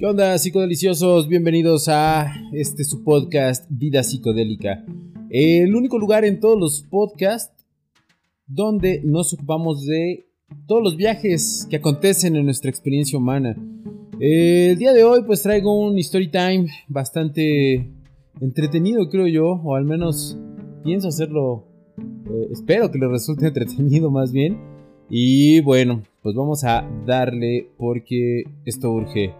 ¿Qué onda, psicodeliciosos? Bienvenidos a este su podcast Vida Psicodélica. El único lugar en todos los podcasts donde nos ocupamos de todos los viajes que acontecen en nuestra experiencia humana. El día de hoy pues traigo un story time bastante entretenido creo yo, o al menos pienso hacerlo, eh, espero que le resulte entretenido más bien. Y bueno, pues vamos a darle porque esto urge.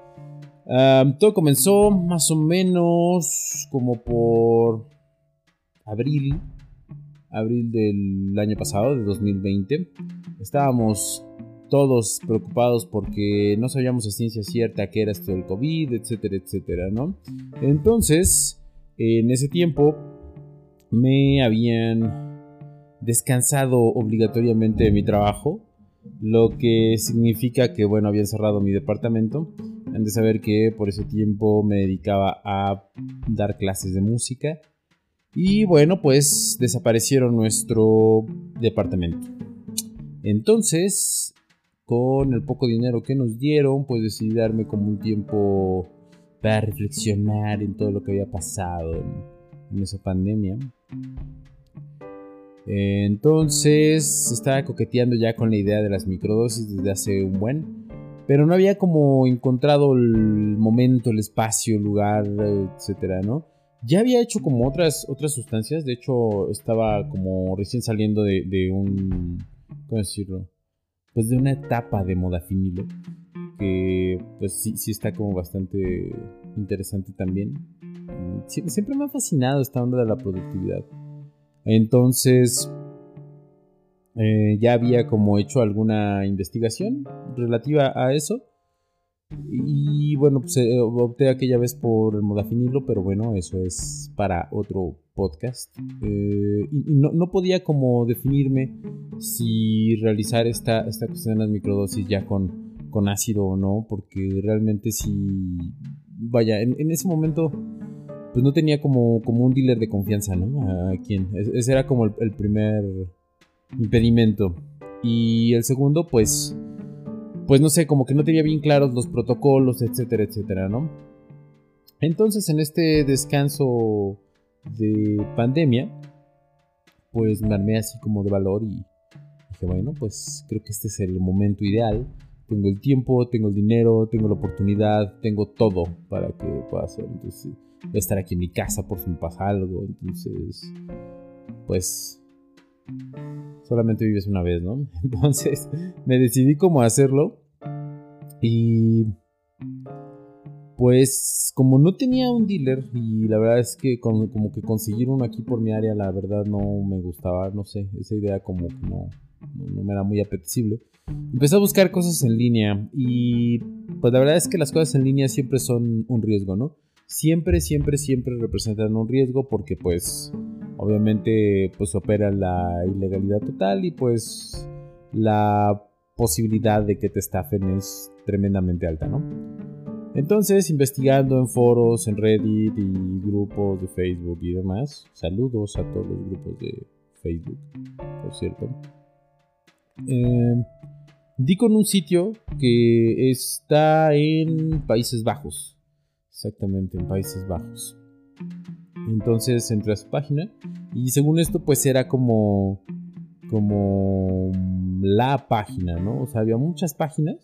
Todo comenzó más o menos como por abril, abril del año pasado, de 2020. Estábamos todos preocupados porque no sabíamos a ciencia cierta qué era esto del COVID, etcétera, etcétera, ¿no? Entonces, en ese tiempo me habían descansado obligatoriamente de mi trabajo, lo que significa que, bueno, habían cerrado mi departamento. Han de saber que por ese tiempo me dedicaba a dar clases de música. Y bueno, pues desaparecieron nuestro departamento. Entonces, con el poco dinero que nos dieron, pues decidí darme como un tiempo para reflexionar en todo lo que había pasado en, esa pandemia. Entonces estaba coqueteando ya con la idea de las microdosis desde hace un buen, pero no había como encontrado el momento, el espacio, el lugar, etcétera, ¿no? Ya había hecho como otras, otras sustancias, de hecho estaba como recién saliendo de, de un, ¿cómo decirlo? pues de una etapa de modafinilo que pues sí, sí está como bastante interesante también. siempre me ha fascinado esta onda de la productividad. Entonces, eh, ya había como hecho alguna investigación relativa a eso. Y bueno, pues eh, opté aquella vez por el modafinilo, pero bueno, eso es para otro podcast. Eh, y, no, podía como definirme si realizar esta, esta cuestión de las microdosis ya con, con ácido o no, porque realmente si, vaya, en, ese momento pues no tenía como, como un dealer de confianza, ¿no? A quien, ese era como el primer impedimento. Y el segundo, pues pues no sé, como que no tenía bien claros los protocolos, etcétera, etcétera, ¿no? Entonces en este descanso de pandemia, pues me armé así como de valor y dije, bueno, pues creo que este es el momento ideal. Tengo el tiempo, tengo el dinero, tengo la oportunidad, tengo todo para que pueda hacer. Entonces, voy a estar aquí en mi casa por si me pasa algo. Entonces, pues solamente vives una vez, ¿no? Entonces me decidí cómo hacerlo y pues como no tenía un dealer y la verdad es que como que conseguir uno aquí por mi área la verdad no me gustaba, no sé, esa idea como que no, no, me era muy apetecible. Empecé a buscar cosas en línea y pues la verdad es que las cosas en línea siempre son un riesgo, ¿no? Siempre, siempre, siempre representan un riesgo porque pues obviamente pues opera la ilegalidad total y pues la posibilidad de que te estafen es tremendamente alta, ¿no? Entonces, investigando en foros, en Reddit y grupos de Facebook y demás, saludos a todos los grupos de Facebook, por cierto, eh, di con un sitio que está en Países Bajos, exactamente en Países Bajos. Entonces entré a su página y según esto pues era como como la página, ¿no? O sea, había muchas páginas,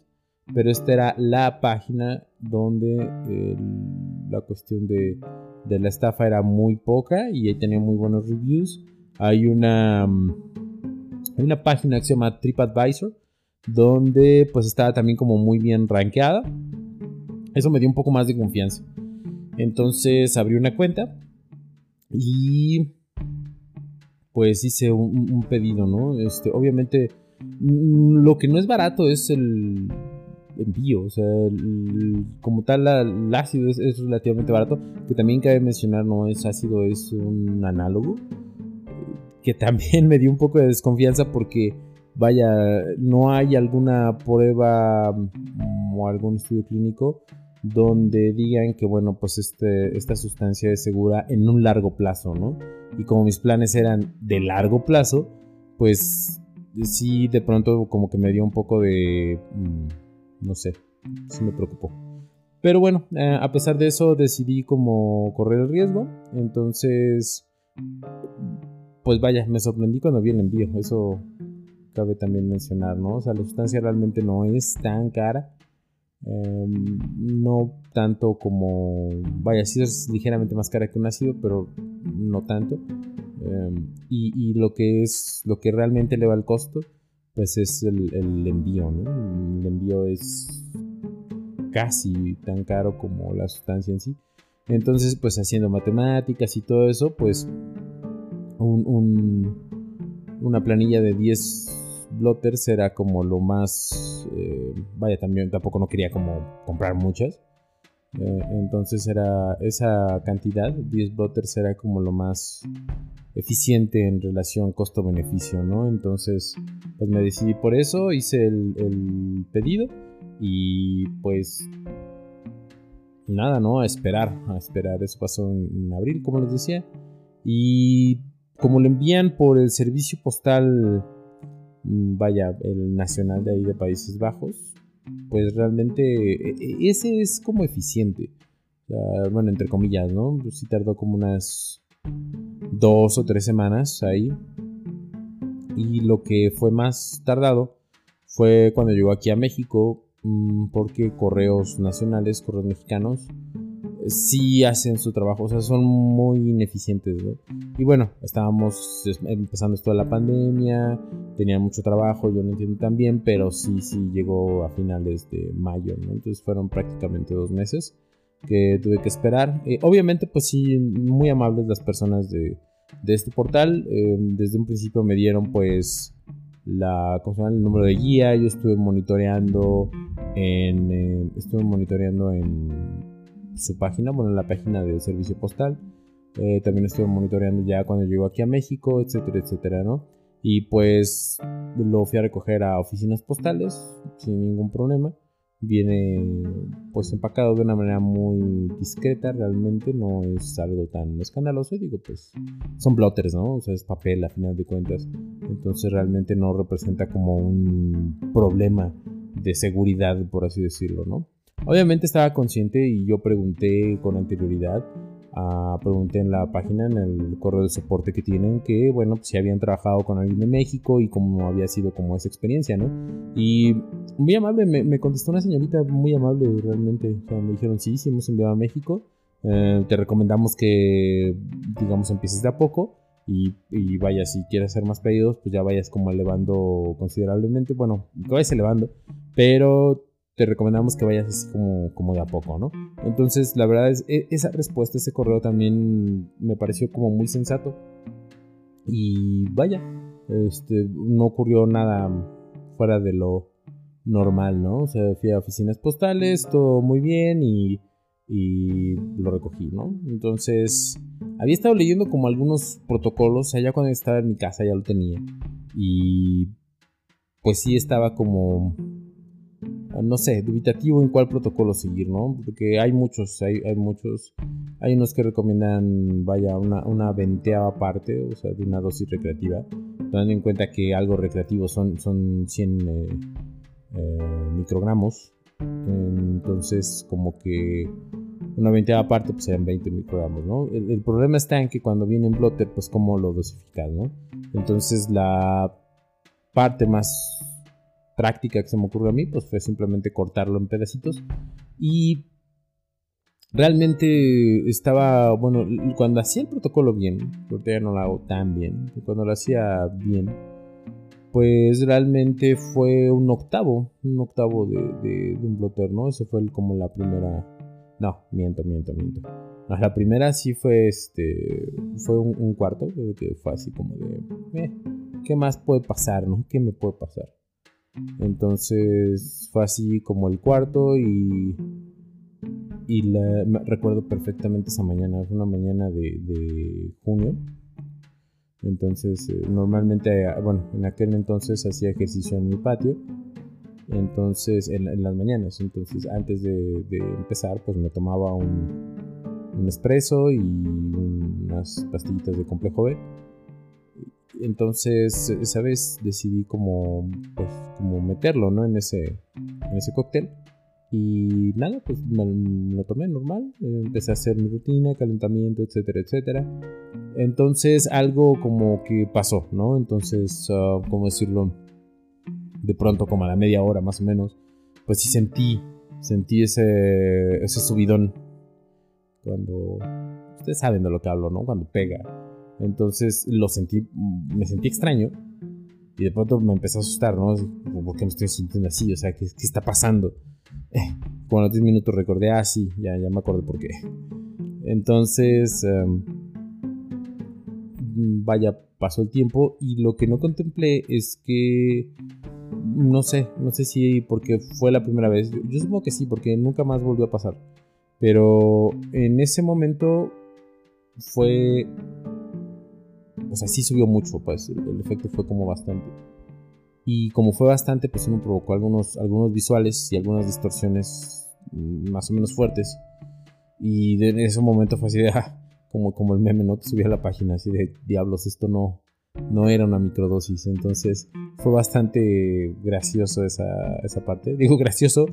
pero esta era la página donde la cuestión de, de, la estafa era muy poca y ahí tenía muy buenos reviews. Hay una, hay una página que se llama TripAdvisor, donde pues estaba también como muy bien rankeada. Eso me dio un poco más de confianza. Entonces abrí una cuenta y pues hice un, pedido, ¿no? Este, obviamente, mm, lo que no es barato es el envío, o sea, como tal el ácido es, relativamente barato, que también cabe mencionar, no es ácido, es un análogo, que también me dio un poco de desconfianza porque, vaya, no hay alguna prueba mm, o algún estudio clínico donde digan que, bueno, pues este, esta sustancia es segura en un largo plazo, ¿no? Y como mis planes eran de largo plazo, pues sí, de pronto como que me dio un poco de, mm, no sé, sí me preocupó. Pero bueno, eh, a pesar de eso decidí como correr el riesgo. Entonces, pues vaya, me sorprendí cuando vi el envío. Eso cabe también mencionar, ¿no? O sea, la sustancia realmente no es tan cara. Em, no tanto como, vaya, sí es ligeramente más cara que un ácido, pero no tanto. Em, y, lo que es, lo que realmente le va el costo, pues es el, envío, ¿no? El envío es casi tan caro como la sustancia en sí. Entonces, pues haciendo matemáticas y todo eso, pues una planilla de 10 blotters será como lo más... Eh, vaya, también tampoco no quería como comprar muchas. Eh, entonces era esa cantidad, 10 blotters, era como lo más eficiente en relación costo-beneficio, ¿no? Entonces, pues me decidí por eso, hice el pedido y pues nada, ¿no? A esperar, a esperar. Eso pasó en, abril, como les decía. Y como lo envían por el servicio postal, vaya, el nacional de ahí de Países Bajos, pues realmente e, e, ese es como eficiente. bueno, entre comillas, ¿no? Pues sí tardó como unas dos o tres semanas ahí. Y lo que fue más tardado fue cuando llegó aquí a México, Mm, porque correos nacionales, correos mexicanos, sí hacen su trabajo, o sea, son muy ineficientes, Y bueno, estábamos empezando esto de la pandemia, tenía mucho trabajo, yo no entiendo tan bien, pero sí, sí llegó a finales de mayo, Entonces fueron prácticamente dos meses que tuve que esperar. Eh, obviamente, pues sí, muy amables las personas de, este portal. Eh, desde un principio me dieron, pues, la, el número de guía. Yo estuve monitoreando en, eh, estuve monitoreando en su página, bueno, en la página del servicio postal. Eh, también estuve monitoreando ya cuando llegó aquí a México, etcétera, etcétera, ¿no? Y pues lo fui a recoger a oficinas postales sin ningún problema. Viene pues empacado de una manera muy discreta realmente no es algo tan escandaloso. Digo pues son blotters no o sea es papel a final de cuentas. Entonces realmente no representa como un problema de seguridad por así decirlo no obviamente estaba consciente y yo pregunté con anterioridad Ah, pregunté en la página, en el correo de soporte que tienen, que bueno, si habían trabajado con alguien de México y cómo había sido como esa experiencia, ¿no? Y muy amable, me, contestó una señorita muy amable realmente. O sea, me dijeron, sí, sí, hemos enviado a México. Eh, te recomendamos que, digamos, empieces de a poco. Y, y, vaya, si quieres hacer más pedidos, pues ya vayas como elevando considerablemente. Bueno, vayas elevando, pero te recomendamos que vayas así como, como de a poco, ¿no? Entonces, la verdad es, e, esa respuesta, ese correo también me pareció como muy sensato. Y vaya, este, no ocurrió nada fuera de lo normal, ¿no? O sea, fui a oficinas postales, todo muy bien y, y lo recogí, ¿no? Entonces, había estado leyendo como algunos protocolos, allá cuando estaba en mi casa ya lo tenía. Y pues sí estaba como no sé, dubitativo en cuál protocolo seguir, ¿no? Porque hay muchos, hay, hay muchos, hay unos que recomiendan, vaya, una, una venteada parte, o sea, de una dosis recreativa, teniendo en cuenta que algo recreativo son, son 100 eh, eh, microgramos, entonces como que una venteada parte pues serían 20 microgramos, ¿no? El, problema está en que cuando viene en pues cómo lo dosificas, ¿no? Entonces la parte más práctica que se me ocurrió a mí, pues fue simplemente cortarlo en pedacitos. Y realmente estaba, bueno, cuando hacía el protocolo bien, porque ya no lo hago tan bien, cuando lo hacía bien, pues realmente fue un octavo, un octavo de, un blotter, ¿no? Eso fue como la primera... No, miento, miento, miento. la primera sí fue este. Fue un, cuarto, que fue así como de. Eh, ¿Qué más puede pasar, no? ¿Qué me puede pasar? Entonces fue así como el cuarto y, y la, recuerdo perfectamente esa mañana, fue una mañana de, junio. Entonces eh, normalmente, ah, bueno, en aquel entonces hacía ejercicio en mi patio. Entonces, en, las mañanas, entonces antes de, empezar, pues me tomaba un, un espresso y unas pastillitas de complejo B entonces, esa vez decidí como, pues, como meterlo, ¿no? En ese, en ese cóctel. Y nada, pues me, lo tomé normal. Empecé a hacer mi rutina, calentamiento, etcétera, etcétera. Entonces algo como que pasó, ¿no? Entonces, uh, ¿cómo decirlo? De pronto, como a la media hora más o menos, pues sí sentí, sentí ese, ese subidón. Cuando, ustedes saben de lo que hablo, ¿no? Cuando pega. Entonces lo sentí, me sentí extraño. Y de pronto me empecé a asustar, ¿no? ¿Por qué me estoy sintiendo así? O sea, ¿qué, está pasando? Eh, como a los 10 minutos recordé, ah, sí, ya, ya me acordé por qué. Entonces, em, vaya, pasó el tiempo y lo que no contemplé es que, no sé, no sé si porque fue la primera vez, yo supongo que sí, porque nunca más volvió a pasar. Pero en ese momento fue, o sea, sí subió mucho, pues el efecto fue como bastante. Y como fue bastante, pues sí me provocó algunos, algunos visuales y algunas distorsiones mm, más o menos fuertes. Y en ese momento fue así de, ah, como, como el meme, ¿no? Que subía a la página, así de, diablos, esto no, no era una microdosis. Entonces fue bastante gracioso esa, esa parte. Digo gracioso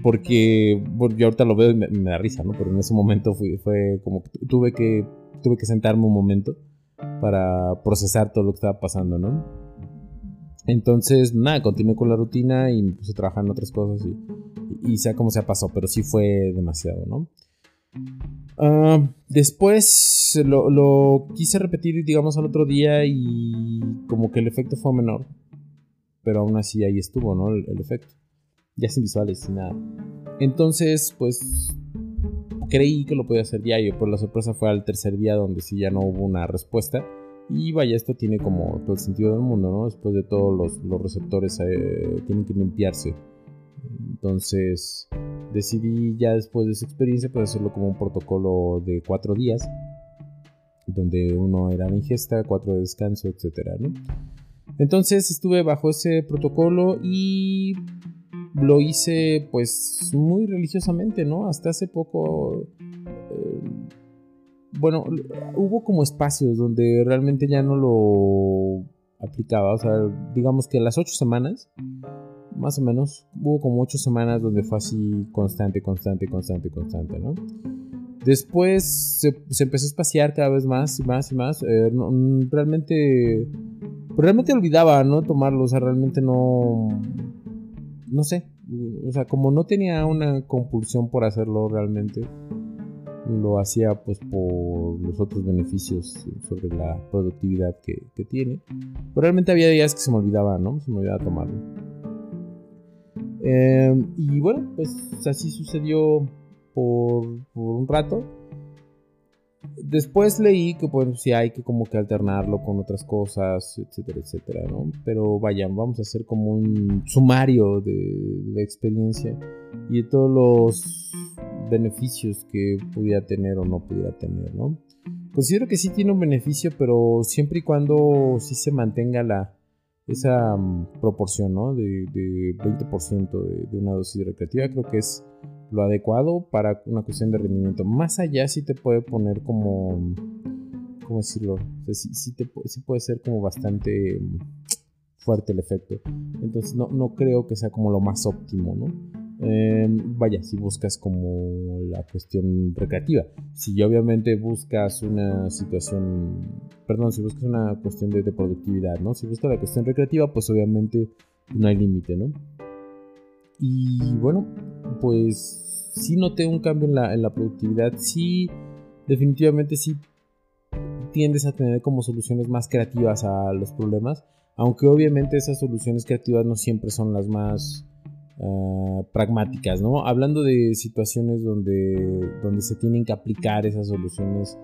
porque yo ahorita lo veo y me, da risa, ¿no? Pero en ese momento fue, fue como tuve que tuve que sentarme un momento para procesar todo lo que estaba pasando, ¿no? Entonces, nada, continué con la rutina y me puse a trabajar en otras cosas y, y, sea como sea pasó, pero sí fue demasiado, ¿no? Ah, después lo, quise repetir, digamos, al otro día y como que el efecto fue menor, pero aún así ahí estuvo, ¿no? El, el efecto. Ya sin visuales, sin nada. Entonces, pues creí que lo podía hacer diario, pero la sorpresa fue al tercer día donde sí ya no hubo una respuesta y vaya, esto tiene como todo el sentido del mundo, ¿no? Después de todo, los, los receptores eh, tienen que limpiarse. Entonces, decidí ya después de esa experiencia, pues hacerlo como un protocolo de cuatro días, donde uno era de ingesta, cuatro de descanso, etcétera, ¿no? Entonces estuve bajo ese protocolo y lo hice pues muy religiosamente, ¿no? Hasta hace poco eh, bueno, hubo como espacios donde realmente ya no lo aplicaba. O sea, digamos que las ocho semanas, más o menos, hubo como ocho semanas donde fue así constante, constante, constante, constante, ¿no? Después se, empezó a espaciar cada vez más y más y más. Eh, realmente, realmente olvidaba, ¿no? Tomarlo, o sea, realmente no, no sé. O sea, como no tenía una compulsión por hacerlo realmente lo hacía pues por los otros beneficios sobre la productividad que, tiene. Pero realmente había días que se me olvidaba, ¿no? Se me olvidaba tomarlo. Em, y bueno, pues así sucedió por, un rato. Después leí que bueno, sí hay que como que alternarlo con otras cosas, etcétera, etcétera, ¿no? Pero vayan, vamos a hacer como un sumario de, de la experiencia y de todos los beneficios que pudiera tener o no pudiera tener, ¿no? Considero que sí tiene un beneficio, pero siempre y cuando sí se mantenga la, esa mm, proporción, ¿no? De, 20% de, de, una dosis recreativa, creo que es lo adecuado para una cuestión de rendimiento. Más allá sí te puede poner como, ¿cómo decirlo? O sea, sí, te, sí puede ser como bastante mm, fuerte el efecto. Entonces no, no creo que sea como lo más óptimo, ¿no? Em, vaya, si buscas como la cuestión recreativa. Si obviamente buscas una situación, perdón, si buscas una cuestión de, productividad, ¿no? Si buscas la cuestión recreativa, pues obviamente no hay límite, ¿no? Y bueno, pues sí noté un cambio en la, en la productividad, sí, definitivamente sí tiendes a tener como soluciones más creativas a los problemas, aunque obviamente esas soluciones creativas no siempre son las más Ah, pragmáticas, ¿no? Hablando de situaciones donde, donde se tienen que aplicar esas soluciones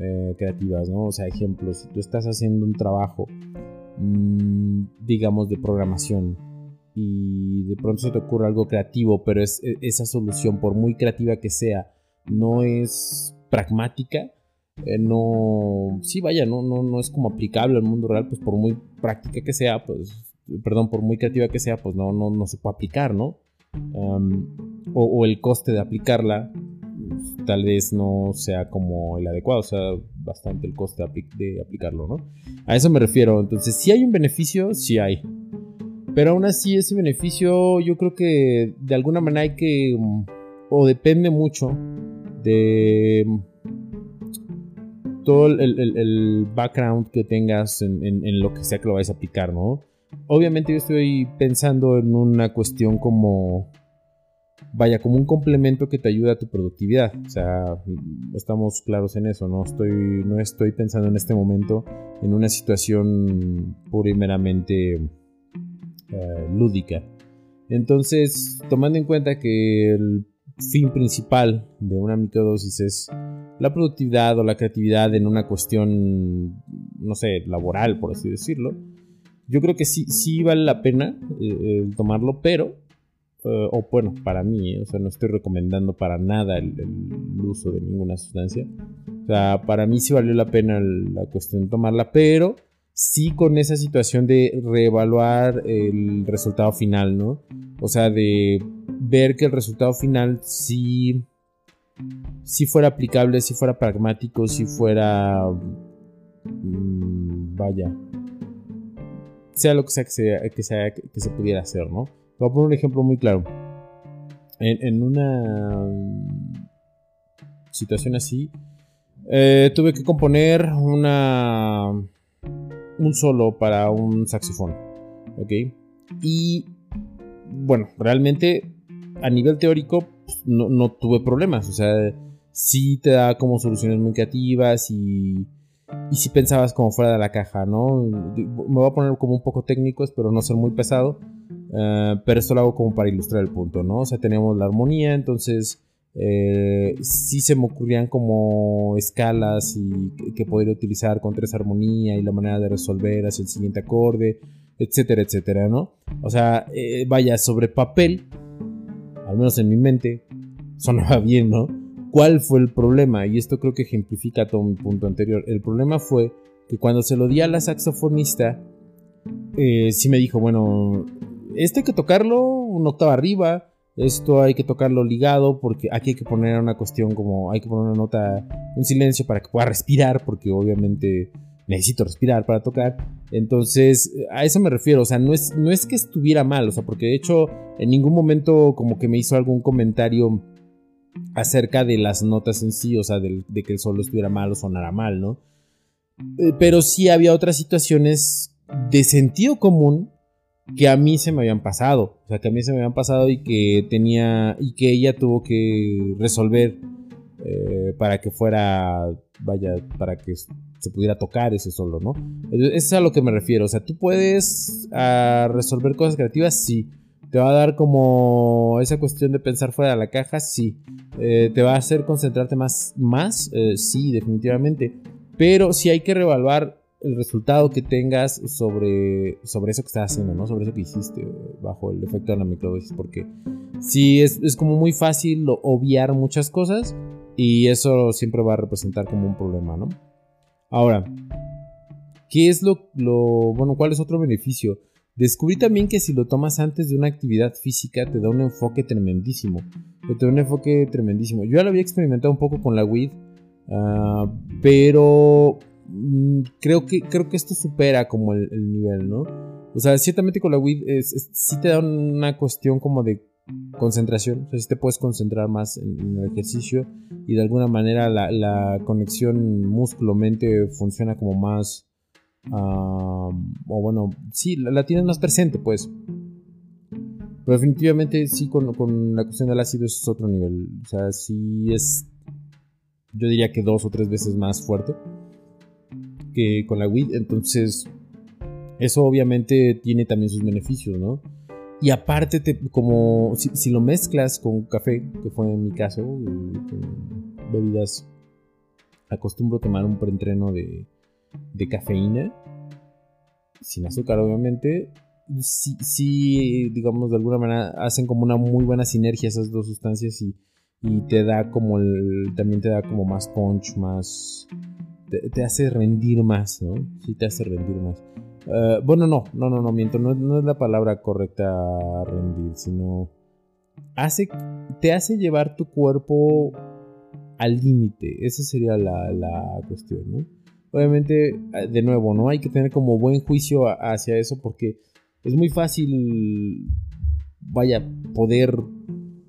eh, creativas, ¿no? O sea, ejemplos, si tú estás haciendo un trabajo, mm, digamos, de programación y de pronto se te ocurre algo creativo, pero es, e, esa solución, por muy creativa que sea, no es pragmática, eh, no, sí, vaya, no, no, no es como aplicable al mundo real, pues por muy práctica que sea, pues perdón, por muy creativa que sea, pues no, no, no se puede aplicar, ¿no? o, el coste de aplicarla pues, tal vez no sea como el adecuado, o sea, bastante el coste de, aplicarlo, ¿no? A eso me refiero, entonces, si hay un beneficio, sí hay. Pero aún así ese beneficio yo creo que de alguna manera hay que, mm, o depende mucho de mm, todo el, background que tengas en, lo que sea que lo vayas a aplicar, ¿no? Obviamente yo estoy pensando en una cuestión como, vaya, como un complemento que te ayuda a tu productividad. O sea, estamos claros en eso, no estoy, no estoy pensando en este momento en una situación pura eh, lúdica. Entonces, tomando en cuenta que el fin principal de una microdosis es la productividad o la creatividad en una cuestión, no sé, laboral, por así decirlo, yo creo que sí, sí vale la pena eh, tomarlo, pero, eh, o bueno, para mí, o sea, no estoy recomendando para nada el, el, uso de ninguna sustancia. O sea, para mí sí valió la pena la cuestión de tomarla, pero sí con esa situación de reevaluar el resultado final, ¿no? O sea, de ver que el resultado final sí, sí fuera aplicable, si fuera pragmático, si fuera... Mm, vaya. Sea lo que sea que, que, sea que se pudiera hacer, ¿no? Voy a poner un ejemplo muy claro. En, una situación así, eh, tuve que componer una un solo para un saxofón. ¿Ok? Y bueno, realmente a nivel teórico pues, no, tuve problemas. O sea, sí te da como soluciones muy creativas y, y sí pensabas como fuera de la caja, ¿no? Me voy a poner como un poco técnico, pero no ser muy pesado. Eh, pero esto lo hago como para ilustrar el punto, ¿no? O sea, teníamos la armonía, entonces eh, sí se me ocurrían como escalas y que, podría utilizar con tres armonía y la manera de resolver hacia el siguiente acorde, etcétera, etcétera, ¿no? O sea, eh, vaya, sobre papel, al menos en mi mente, sonaba bien, ¿no? ¿Cuál fue el problema? Y esto creo que ejemplifica todo mi punto anterior. El problema fue que cuando se lo di a la saxofonista, eh, sí me dijo, bueno, este hay que tocarlo una octava arriba, esto hay que tocarlo ligado porque aquí hay que poner una cuestión como hay que poner una nota, un silencio para que pueda respirar porque obviamente necesito respirar para tocar. Entonces, a eso me refiero, o sea, no es, no es que estuviera mal, o sea, porque de hecho en ningún momento como que me hizo algún comentario acerca de las notas en sí, o sea, de, que el solo estuviera mal o sonara mal, ¿no? Eh, pero sí había otras situaciones de sentido común que a mí se me habían pasado, o sea, que a mí se me habían pasado y que tenía, y que ella tuvo que resolver eh, para que fuera, vaya, para que se pudiera tocar ese solo, ¿no? Eso es a lo que me refiero, o sea, tú puedes ah, resolver cosas creativas, sí. Te va a dar como esa cuestión de pensar fuera de la caja, sí. Eh, te va a hacer concentrarte más, más, eh, sí, definitivamente. Pero sí hay que revaluar el resultado que tengas sobre, sobre eso que estás haciendo, ¿no? Sobre eso que hiciste bajo el efecto de la microdosis. Porque sí, es, es como muy fácil obviar muchas cosas y eso siempre va a representar como un problema, ¿no? Ahora, ¿qué es lo, lo, bueno, cuál es otro beneficio? Descubrí también que si lo tomas antes de una actividad física te da un enfoque tremendísimo. Te da un enfoque tremendísimo. Yo ya lo había experimentado un poco con la weed, uh, pero Mm, creo que, creo que esto supera como el, nivel, ¿no? O sea, ciertamente con la weed sí te da una cuestión como de concentración, o sea, sí te puedes concentrar más en, el ejercicio y de alguna manera la, conexión músculo-mente funciona como más, o bueno, sí, la, tienes más presente, pues. Pero definitivamente sí, con, con la cuestión del ácido es otro nivel, o sea, sí es, yo diría que dos o tres veces más fuerte que con la weed. Entonces, eso obviamente tiene también sus beneficios, ¿no? Y aparte, te, como si, lo mezclas con café, que fue en mi caso, bebidas, acostumbro tomar un preentreno de, de cafeína, sin azúcar obviamente, sí, sí, digamos, de alguna manera hacen como una muy buena sinergia esas dos sustancias y, y te da como el, también te da como más punch, más, te, hace rendir más, ¿no? Sí, te hace rendir más. Eh, bueno, no, no, no, no, miento, no, es la palabra correcta rendir, sino hace, te hace llevar tu cuerpo al límite, esa sería la, la, cuestión, ¿no? Obviamente, de nuevo, ¿no? Hay que tener como buen juicio hacia eso porque es muy fácil, vaya, poder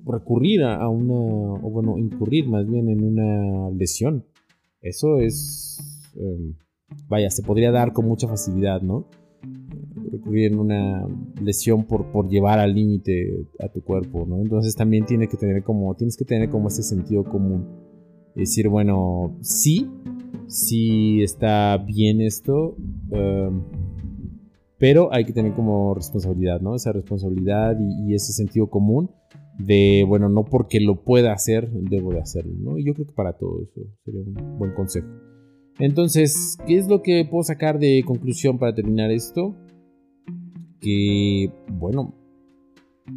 recurrir a, una, o bueno, incurrir más bien en una lesión. Eso es, em, vaya, se podría dar con mucha facilidad, ¿no? Recurrir en una lesión por, por llevar al límite a tu cuerpo, ¿no? Entonces también tiene que tener como, tienes que tener como ese sentido común. decir, bueno, sí, sí está bien esto, em, pero hay que tener como responsabilidad, ¿no? Esa responsabilidad y, ese sentido común de, bueno, no porque lo pueda hacer, debo de hacerlo, ¿no? Y yo creo que para todo eso sería un buen consejo. Entonces, ¿qué es lo que puedo sacar de conclusión para terminar esto? Que, bueno,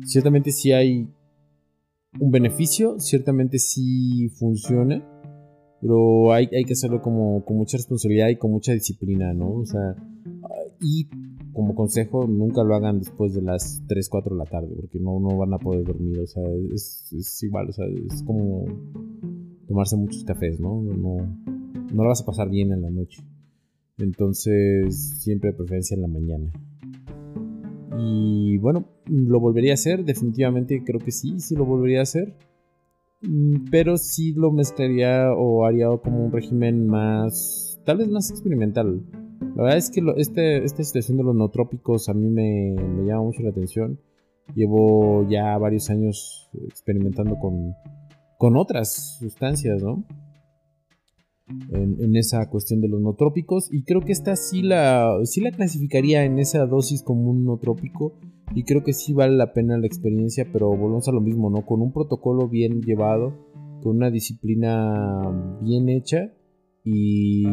ciertamente sí hay un beneficio, ciertamente sí funciona, pero hay, hay que hacerlo como, con mucha responsabilidad y con mucha disciplina, ¿no? O sea, y como consejo, nunca lo hagan después de las 3, 4 de la tarde, porque no, no van a poder dormir, o sea, es, es igual, o sea, es como tomarse muchos cafés, ¿no? No, no lo vas a pasar bien en la noche. Entonces, siempre de preferencia en la mañana. Y bueno, lo volvería a hacer, definitivamente creo que sí, sí lo volvería a hacer. Mm, pero sí lo mezclaría o haría como un régimen más, tal vez más experimental la verdad es que este, esta situación de los nootrópicos a mí me, llama mucho la atención. Llevo ya varios años experimentando con, con otras sustancias, ¿no? En, esa cuestión de los nootrópicos. Y creo que esta sí la, sí la clasificaría en esa dosis como un nootrópico. Y creo que sí vale la pena la experiencia, pero volvemos a lo mismo, ¿no? Con un protocolo bien llevado, con una disciplina bien hecha y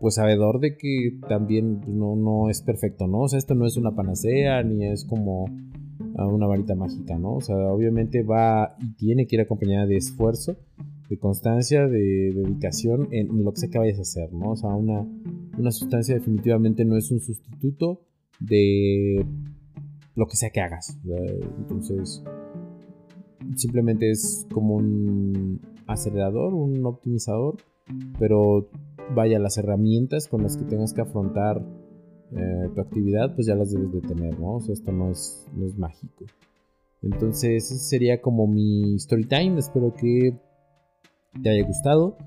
pues sabedor de que también no, no es perfecto, ¿no? O sea, esto no es una panacea ni es como ah, una varita mágica, ¿no? O sea, obviamente va y tiene que ir acompañada de esfuerzo, de constancia, de dedicación en, lo que sea que vayas a hacer, ¿no? O sea, una, una sustancia definitivamente no es un sustituto de lo que sea que hagas. Entonces, simplemente es como un acelerador, un optimizador, pero vaya, las herramientas con las que tengas que afrontar eh, tu actividad, pues ya las debes de tener, ¿no? O sea, esto no es, no es mágico. Entonces, ese sería como mi story time. Espero que te haya gustado.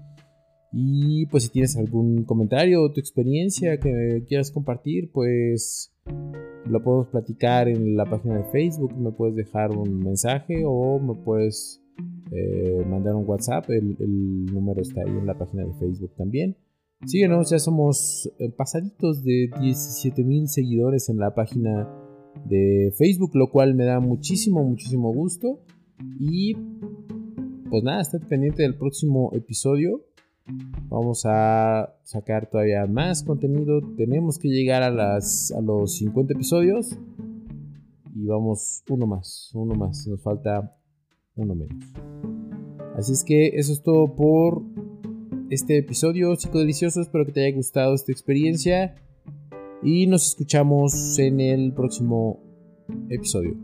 Y pues si tienes algún comentario o tu experiencia que quieras compartir, pues lo podemos platicar en la página de Facebook. Me puedes dejar un mensaje o me puedes eh, mandar un WhatsApp. El, número está ahí en la página de Facebook también. Síguenos, ya somos eh, pasaditos de 17 mil seguidores en la página de Facebook, lo cual me da muchísimo, muchísimo gusto. Y pues nada, estate pendiente del próximo episodio. Vamos a sacar todavía más contenido. Tenemos que llegar a, las, a los 50 episodios. Y vamos uno más, uno más. Nos falta uno menos. Así es que eso es todo por este episodio psicodelicioso. Espero que te haya gustado esta experiencia. Y nos escuchamos en el próximo episodio.